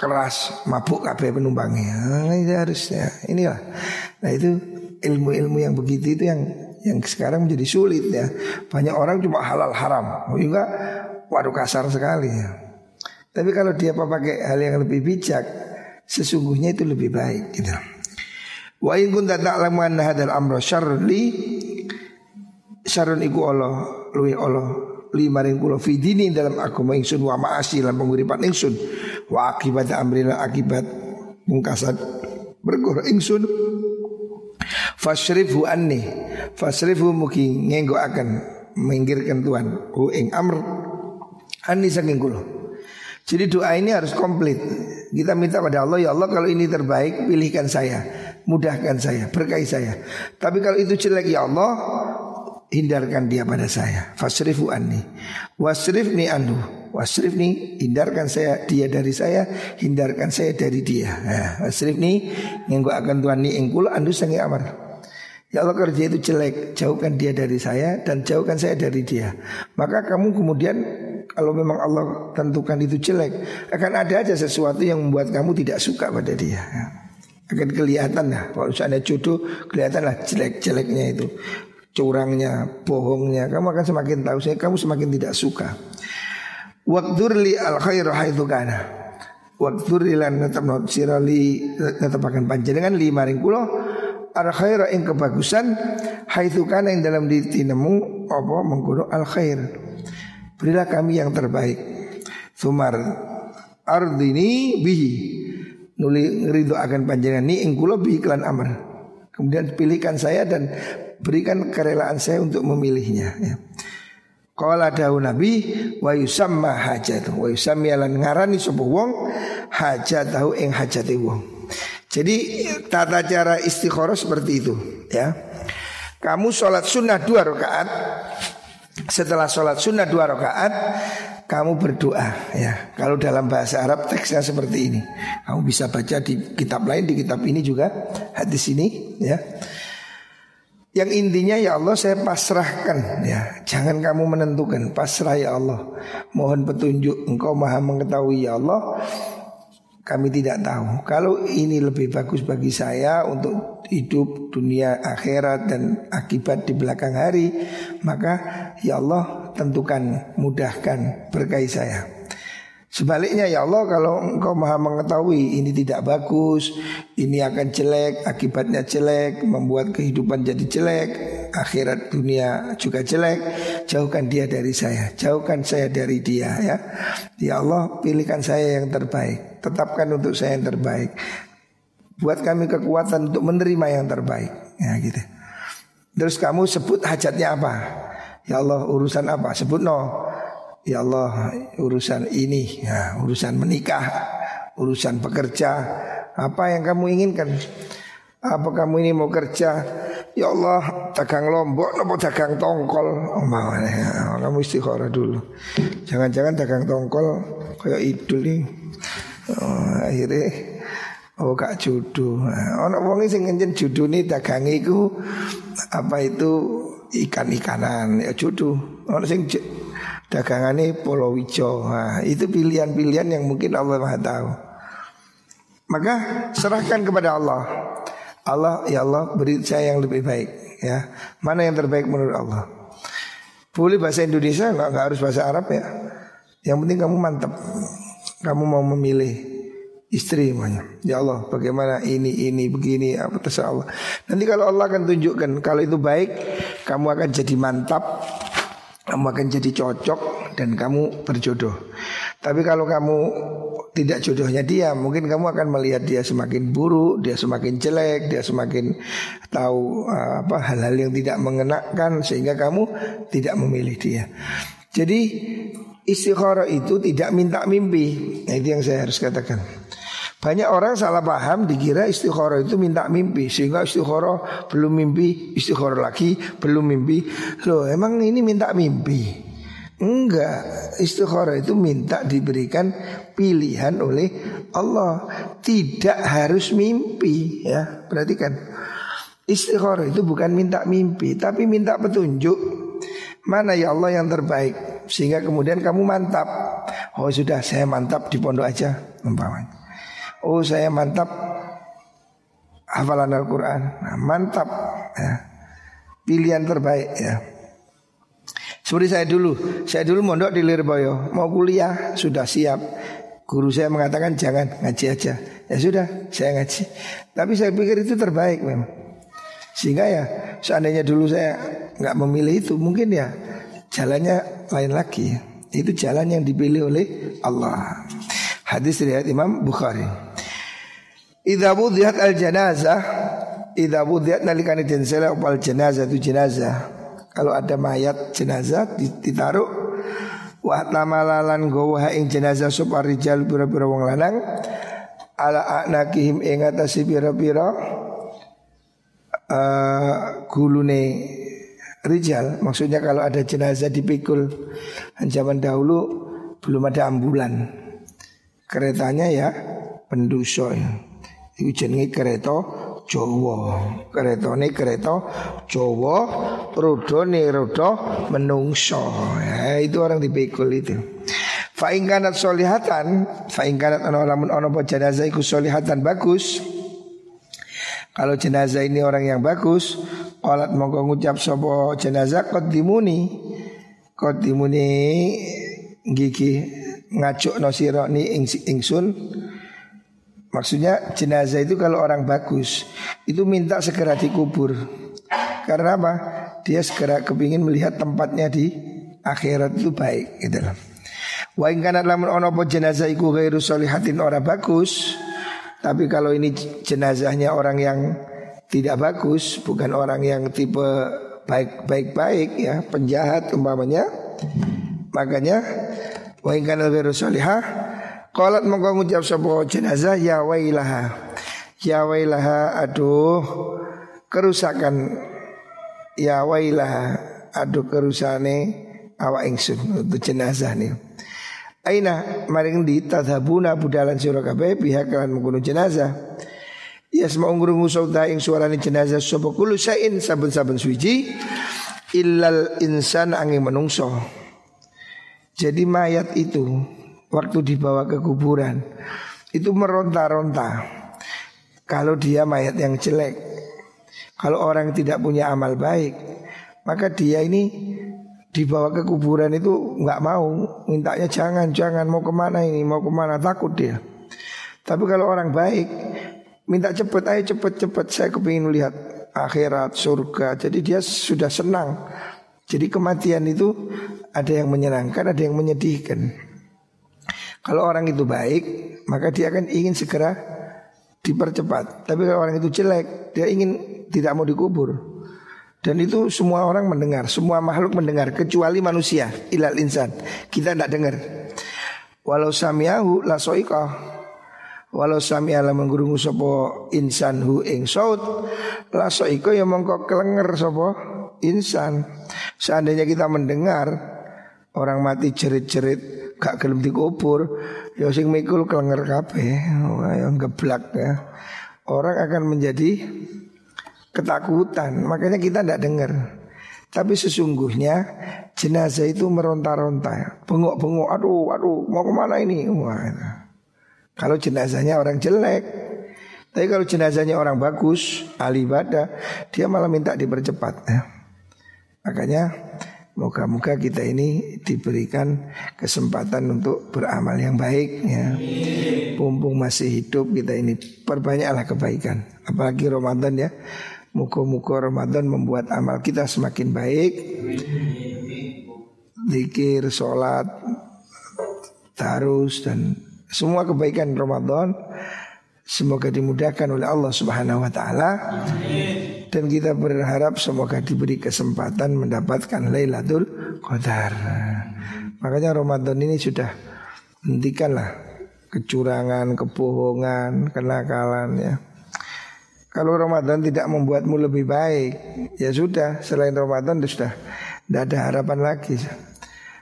Speaker 1: keras Mabuk kabeh penumpangnya nah, Ini harusnya Inilah Nah itu ilmu-ilmu yang begitu itu yang yang sekarang menjadi sulit ya. Banyak orang cuma halal haram. Oh enggak, waduh kasar sekali ya. Tapi kalau dia pakai hal yang lebih bijak, sesungguhnya itu lebih baik gitu. Wa in kunta ta'lamu anna hadzal amra syarli syarrun iku Allah luwi Allah lima ring kula fi dini dalam agama ingsun wa ma'asi lan penguripan ingsun. Wa akibat amrina akibat mungkasat bergoro ingsun Fasrifu anni Fasrifu mugi ngenggo akan Minggirkan Tuhan Hu ing amr. Anni saking kulo Jadi doa ini harus komplit. Kita minta pada Allah Ya Allah kalau ini terbaik Pilihkan saya Mudahkan saya Berkahi saya. Tapi kalau itu jelek Ya Allah Hindarkan dia pada saya. Fasrifu anni. Wasrifni anhu. Wasrifni Hindarkan saya dia dari saya Hindarkan saya dari dia. Nah, Wasrifni Ngenggo akan Tuhan ni engkul Andu sangi amar. Ya Allah kerja itu jelek Jauhkan dia dari saya Dan jauhkan saya dari dia. Maka kamu kemudian Kalau memang Allah tentukan itu jelek Akan ada aja sesuatu yang membuat kamu tidak suka pada dia Akan kelihatan lah Kalau misalnya jodoh Kelihatan lah jelek-jeleknya itu curangnya, bohongnya, kamu akan semakin tahu saya kamu semakin tidak suka. Wakturli al khairu haitsu kana. Wakturli lan netepno sirali netepaken panjenengan lima ring al khairu ing kebagusan haitsu kana ing dalam ditinemu apa mengkono al khair. Berilah kami yang terbaik. Sumar ardini bihi nuli ridho akan panjenengan ni ing kula bihi klan amr. Kemudian pilihkan saya dan berikan kerelaan saya untuk memilihnya ya. Qala dawu Nabi wa yusamma hajat wa yusammi lan ngarani sapa wong tahu ing hajate wong. Jadi tata cara istikharah seperti itu ya. Kamu sholat sunnah dua rakaat Setelah sholat sunnah dua rakaat Kamu berdoa ya. Kalau dalam bahasa Arab teksnya seperti ini. Kamu bisa baca di kitab lain Di kitab ini juga Hadis ini ya. Yang intinya ya Allah saya pasrahkan ya. Jangan kamu menentukan Pasrah ya Allah. Mohon petunjuk Engkau maha mengetahui ya Allah Kami tidak tahu. Kalau ini lebih bagus bagi saya Untuk hidup dunia akhirat Dan akibat di belakang hari Maka ya Allah tentukan Mudahkan berkait saya. Sebaliknya ya Allah kalau engkau maha mengetahui ini tidak bagus Ini akan jelek, akibatnya jelek Membuat kehidupan jadi jelek Akhirat dunia juga jelek Jauhkan dia dari saya Jauhkan saya dari dia ya. Ya Allah pilihkan saya yang terbaik Tetapkan untuk saya yang terbaik. Buat kami kekuatan untuk menerima yang terbaik. Ya gitu. Terus kamu sebut hajatnya apa? Ya Allah urusan apa? Sebut no. Ya Allah urusan ini. Ya, Urusan menikah. Urusan pekerja. Apa yang kamu inginkan? Apa kamu ini mau kerja? Ya Allah dagang lombok Nopo dagang tongkol? Oh, ya, Kamu istikharah dulu. Jangan-jangan dagang tongkol Kayak idul nih oh, Akhirnya Oh kak judu Ono wong sing ngenjen judu nih dagangi ku Apa itu ikan-ikanan ya judu Ono sing dagangannya Polowijo. Nah, itu pilihan-pilihan yang mungkin Allah Maha tahu. Maka serahkan kepada Allah. Allah ya Allah beri saya yang lebih baik ya. Mana yang terbaik menurut Allah? Boleh bahasa Indonesia nggak harus bahasa Arab ya. Yang penting kamu mantap. Kamu mau memilih istri semuanya. Ya Allah, bagaimana ini ini begini apa terserah Allah. Nanti kalau Allah akan tunjukkan kalau itu baik, kamu akan jadi mantap kamu akan jadi cocok dan kamu berjodoh. Tapi kalau kamu tidak jodohnya dia, mungkin kamu akan melihat dia semakin buruk, dia semakin jelek, dia semakin tahu uh, apa hal-hal yang tidak mengenakan sehingga kamu tidak memilih dia. Jadi istikharah itu tidak minta mimpi. Nah, itu yang saya harus katakan. Banyak orang salah paham dikira istikharah itu minta mimpi. Sehingga istikharah belum mimpi Istikharah lagi belum mimpi. Loh emang ini minta mimpi? Enggak. Istikharah itu minta diberikan pilihan oleh Allah. Tidak harus mimpi ya. Perhatikan. Istikharah itu bukan minta mimpi Tapi minta petunjuk. Mana ya Allah yang terbaik Sehingga kemudian kamu mantap. Oh sudah saya mantap di pondok aja Umpamanya. Oh saya mantap hafalan Al-Quran. Nah, Mantap ya. Pilihan terbaik ya. Seperti saya dulu. Saya dulu mondok di Lirboyo. Mau kuliah sudah siap. Guru saya mengatakan jangan ngaji aja. Ya sudah saya ngaji. Tapi saya pikir itu terbaik memang. Sehingga ya seandainya dulu saya nggak memilih itu Mungkin ya jalannya lain lagi Itu jalan yang dipilih oleh Allah Hadis riwayat Imam Bukhari. Idza wudhiat al janazah, idza wudhiat nalikane sela opal jenazah itu jenazah. Kalau ada mayat jenazah ditaruh wa tamalalan gowa ing jenazah sub rijal pira-pira wong lanang ala anakihim ing atase pira-pira uh, gulune rijal maksudnya kalau ada jenazah dipikul zaman dahulu belum ada ambulan keretanya ya penduso ya. Iku jenenge kereta Jawa. Keretane kereta Jawa, rodone roda menungso. Ya, itu orang dipikul itu. Fa in kanat solihatan, fa in kanat ana lamun ana apa jenazah iku solihatan bagus. Kalau jenazah ini orang yang bagus, Qalat mongko ngucap sapa jenazah qaddimuni. Qaddimuni gigi ngajuk no sira ni ing ingsun. Maksudnya jenazah itu kalau orang bagus itu minta segera dikubur. Karena apa? Dia segera kepingin melihat tempatnya di akhirat itu baik gitu loh. Wa lamun ono po jenazah iku ghairu solihatin orang bagus, tapi kalau ini jenazahnya orang yang tidak bagus, bukan orang yang tipe baik baik baik ya, penjahat umpamanya. Makanya wa in kana ghairu solihah qalat mongko ngucap sapa jenazah ya wailaha. Ya wailaha aduh kerusakan ya wailaha aduh kerusane awak ingsun itu jenazah nih. Aina maring di tadhabuna budalan sira kabeh pihak kan menggunung jenazah. Ya semua ngrungu sauta ing suarane jenazah sapa kullu sain saben-saben suci illal insan angin menungso. Jadi mayat itu waktu dibawa ke kuburan itu meronta-ronta. Kalau dia mayat yang jelek, kalau orang tidak punya amal baik, maka dia ini dibawa ke kuburan itu nggak mau, mintanya jangan, jangan mau ke mana ini, mau ke mana takut dia. Tapi kalau orang baik minta cepet, ayo cepet cepet, saya kepingin lihat akhirat, surga. Jadi dia sudah senang. Jadi kematian itu ada yang menyenangkan, ada yang menyedihkan. Kalau orang itu baik, maka dia akan ingin segera dipercepat. Tapi kalau orang itu jelek, dia ingin tidak mau dikubur. Dan itu semua orang mendengar, semua makhluk mendengar kecuali manusia, ilal insan. Kita tidak dengar. Walau samiahu la soika Walau sami ala menggurungu sopo insan hu ing saut La soiko ya mongko kelenger sopo insan. Seandainya kita mendengar Orang mati jerit-jerit Gak gelem dikubur Ya sing mikul kelenger kabeh Yang geblak ya. Orang akan menjadi ketakutan Makanya kita tidak dengar tapi sesungguhnya jenazah itu meronta-ronta, bengok-bengok, aduh, aduh, mau ke mana ini? Wah, kalau jenazahnya orang jelek Tapi kalau jenazahnya orang bagus Ahli ibadah Dia malah minta dipercepat ya. Makanya Moga-moga kita ini diberikan kesempatan untuk beramal yang baik ya. Mumpung masih hidup kita ini perbanyaklah kebaikan Apalagi Ramadan ya Muka-muka Ramadan membuat amal kita semakin baik Zikir, sholat, tarus dan semua kebaikan Ramadan semoga dimudahkan oleh Allah Subhanahu wa taala. Dan kita berharap semoga diberi kesempatan mendapatkan Lailatul Qadar. Makanya Ramadan ini sudah hentikanlah kecurangan, kebohongan, kenakalan ya. Kalau Ramadan tidak membuatmu lebih baik, ya sudah selain Ramadan sudah tidak ada harapan lagi.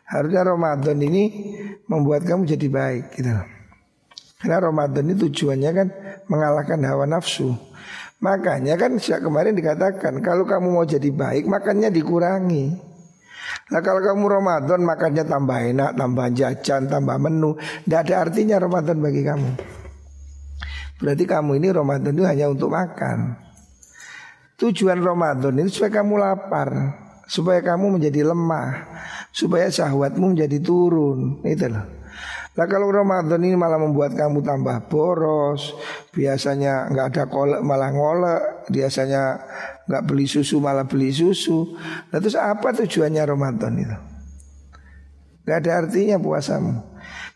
Speaker 1: Harusnya Ramadan ini membuat kamu jadi baik gitu. Karena Ramadan itu tujuannya kan mengalahkan hawa nafsu. Makanya kan sejak kemarin dikatakan kalau kamu mau jadi baik makannya dikurangi. Nah kalau kamu Ramadan makannya tambah enak, tambah jajan, tambah menu, tidak ada artinya Ramadan bagi kamu. Berarti kamu ini Ramadan itu hanya untuk makan. Tujuan Ramadan itu supaya kamu lapar, supaya kamu menjadi lemah, supaya syahwatmu menjadi turun. Itu loh. Nah kalau Ramadan ini malah membuat kamu tambah boros. Biasanya nggak ada kolek malah ngolek. Biasanya nggak beli susu malah beli susu. Nah terus apa tujuannya Ramadan itu? Gak ada artinya puasamu.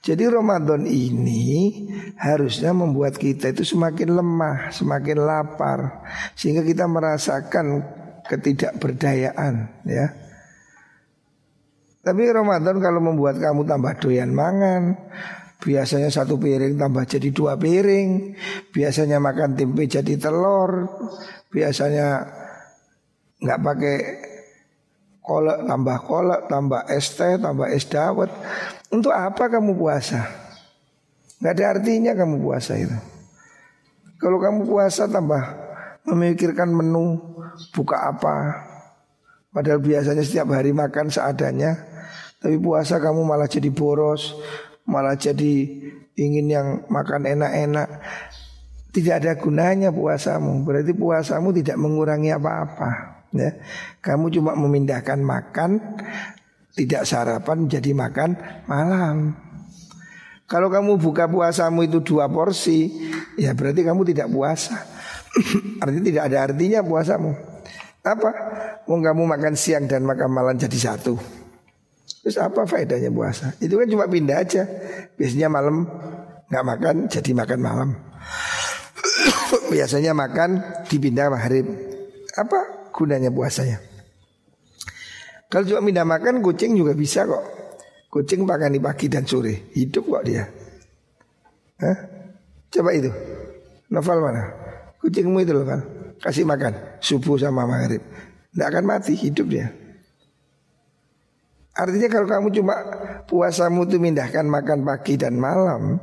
Speaker 1: Jadi Ramadan ini harusnya membuat kita itu semakin lemah, semakin lapar. Sehingga kita merasakan ketidakberdayaan ya tapi Ramadan kalau membuat kamu tambah doyan mangan Biasanya satu piring tambah jadi dua piring Biasanya makan tempe jadi telur Biasanya nggak pakai kolak tambah kolak tambah es teh tambah es dawet. Untuk apa kamu puasa? Nggak ada artinya kamu puasa itu. Kalau kamu puasa tambah memikirkan menu Buka apa. Padahal biasanya setiap hari makan seadanya tapi puasa kamu malah jadi boros, malah jadi ingin yang makan enak-enak. Tidak ada gunanya puasamu. Berarti puasamu tidak mengurangi apa-apa. ya. Kamu cuma memindahkan makan tidak sarapan jadi makan malam. Kalau kamu buka puasamu itu dua porsi, ya berarti kamu tidak puasa. Artinya tidak ada artinya puasamu. Apa? Mau kamu makan siang dan makan malam jadi satu. Terus apa faedahnya puasa? Itu kan cuma pindah aja. Biasanya malam nggak makan jadi makan malam. Biasanya makan dipindah maghrib. Apa gunanya puasanya? Kalau cuma pindah makan kucing juga bisa kok. Kucing makan di pagi dan sore. Hidup kok dia. Hah? Coba itu. Novel mana? Kucingmu itu loh kan. Kasih makan subuh sama maghrib. Tidak akan mati hidup dia. Artinya kalau kamu cuma puasamu itu mindahkan makan pagi dan malam,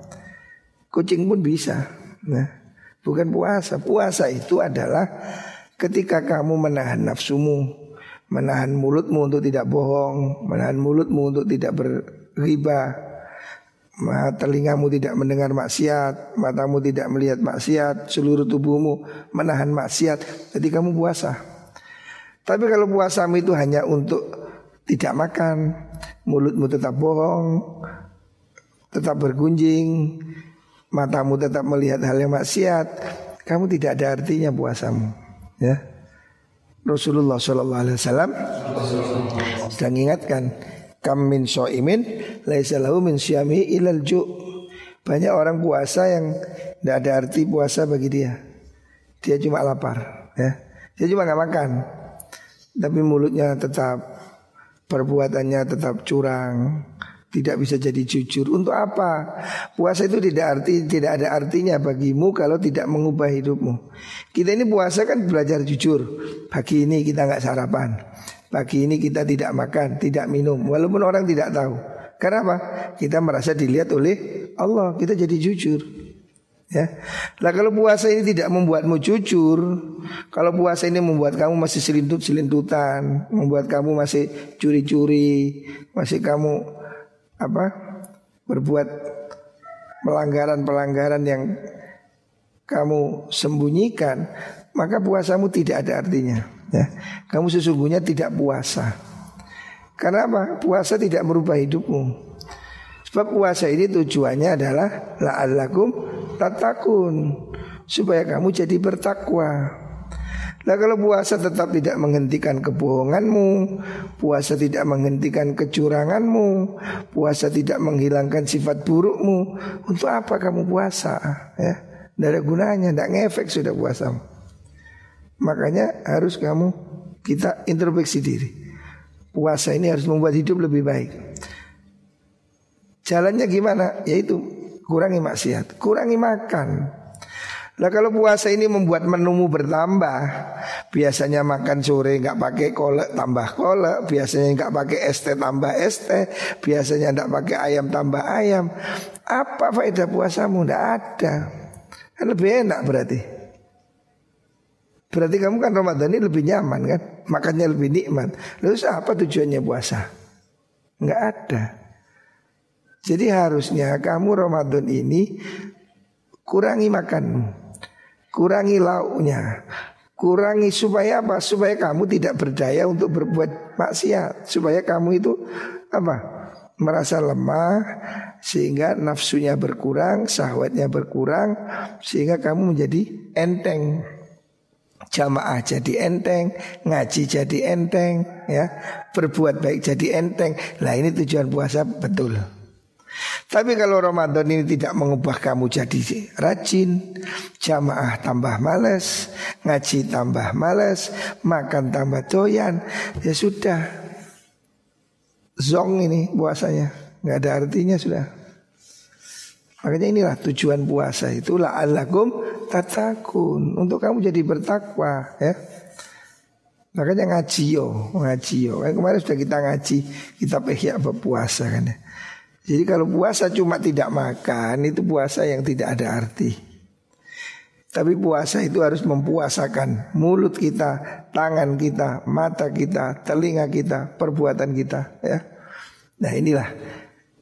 Speaker 1: kucing pun bisa. Nah, bukan puasa. Puasa itu adalah ketika kamu menahan nafsumu, menahan mulutmu untuk tidak bohong, menahan mulutmu untuk tidak berriba, telingamu tidak mendengar maksiat, matamu tidak melihat maksiat, seluruh tubuhmu menahan maksiat. Jadi kamu puasa. Tapi kalau puasamu itu hanya untuk tidak makan, mulutmu tetap bohong, tetap bergunjing, matamu tetap melihat hal yang maksiat, kamu tidak ada artinya puasamu, ya. Rasulullah Shallallahu Alaihi Wasallam sedang ingatkan kam min soimin laisa lahu min syami ilal ju. Banyak orang puasa yang tidak ada arti puasa bagi dia. Dia cuma lapar ya. Dia cuma nggak makan. Tapi mulutnya tetap perbuatannya tetap curang tidak bisa jadi jujur. Untuk apa? Puasa itu tidak arti tidak ada artinya bagimu kalau tidak mengubah hidupmu. Kita ini puasa kan belajar jujur. Pagi ini kita nggak sarapan. Pagi ini kita tidak makan, tidak minum, walaupun orang tidak tahu. Karena apa? Kita merasa dilihat oleh Allah. Kita jadi jujur. Ya. Lah kalau puasa ini tidak membuatmu jujur, kalau puasa ini membuat kamu masih selintut-selintutan, membuat kamu masih curi-curi, masih kamu apa berbuat pelanggaran-pelanggaran yang kamu sembunyikan, maka puasamu tidak ada artinya. Ya. Kamu sesungguhnya tidak puasa. Karena apa? Puasa tidak merubah hidupmu. Sebab puasa ini tujuannya adalah la'allakum tatakun supaya kamu jadi bertakwa. Nah kalau puasa tetap tidak menghentikan kebohonganmu Puasa tidak menghentikan kecuranganmu Puasa tidak menghilangkan sifat burukmu Untuk apa kamu puasa ya? Tidak ada gunanya, tidak ngefek sudah puasa Makanya harus kamu kita introspeksi diri Puasa ini harus membuat hidup lebih baik Jalannya gimana? Yaitu kurangi maksiat, kurangi makan. Nah kalau puasa ini membuat menumu bertambah Biasanya makan sore nggak pakai kolek tambah kolek Biasanya nggak pakai es teh tambah es teh Biasanya nggak pakai ayam tambah ayam. Apa faedah puasamu? Nggak ada. Kan Lebih enak berarti. Berarti kamu kan Ramadan ini lebih nyaman kan? Makannya lebih nikmat. Lalu apa tujuannya puasa? Nggak ada Jadi harusnya kamu Ramadan ini Kurangi makanmu Kurangi lauknya Kurangi supaya apa? Supaya kamu tidak berdaya untuk berbuat maksiat. Supaya kamu itu apa? Merasa lemah Sehingga nafsunya berkurang Sahwatnya berkurang Sehingga kamu menjadi enteng. Jamaah jadi enteng Ngaji jadi enteng ya. Berbuat baik jadi enteng. Nah ini tujuan puasa betul tapi kalau Ramadan ini tidak mengubah kamu jadi rajin, jamaah tambah males, ngaji tambah males, makan tambah doyan, ya sudah. Zong ini puasanya, nggak ada artinya sudah. Makanya inilah tujuan puasa itu la'allakum tatakun untuk kamu jadi bertakwa ya. Makanya ngaji yo, ngaji yo. Kan kemarin sudah kita ngaji kita ihya berpuasa kan ya. Jadi kalau puasa cuma tidak makan itu puasa yang tidak ada arti. Tapi puasa itu harus mempuasakan mulut kita, tangan kita, mata kita, telinga kita, perbuatan kita ya. Nah inilah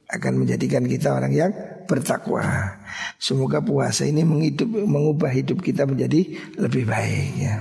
Speaker 1: akan menjadikan kita orang yang bertakwa. Semoga puasa ini menghidup, mengubah hidup kita menjadi lebih baik ya.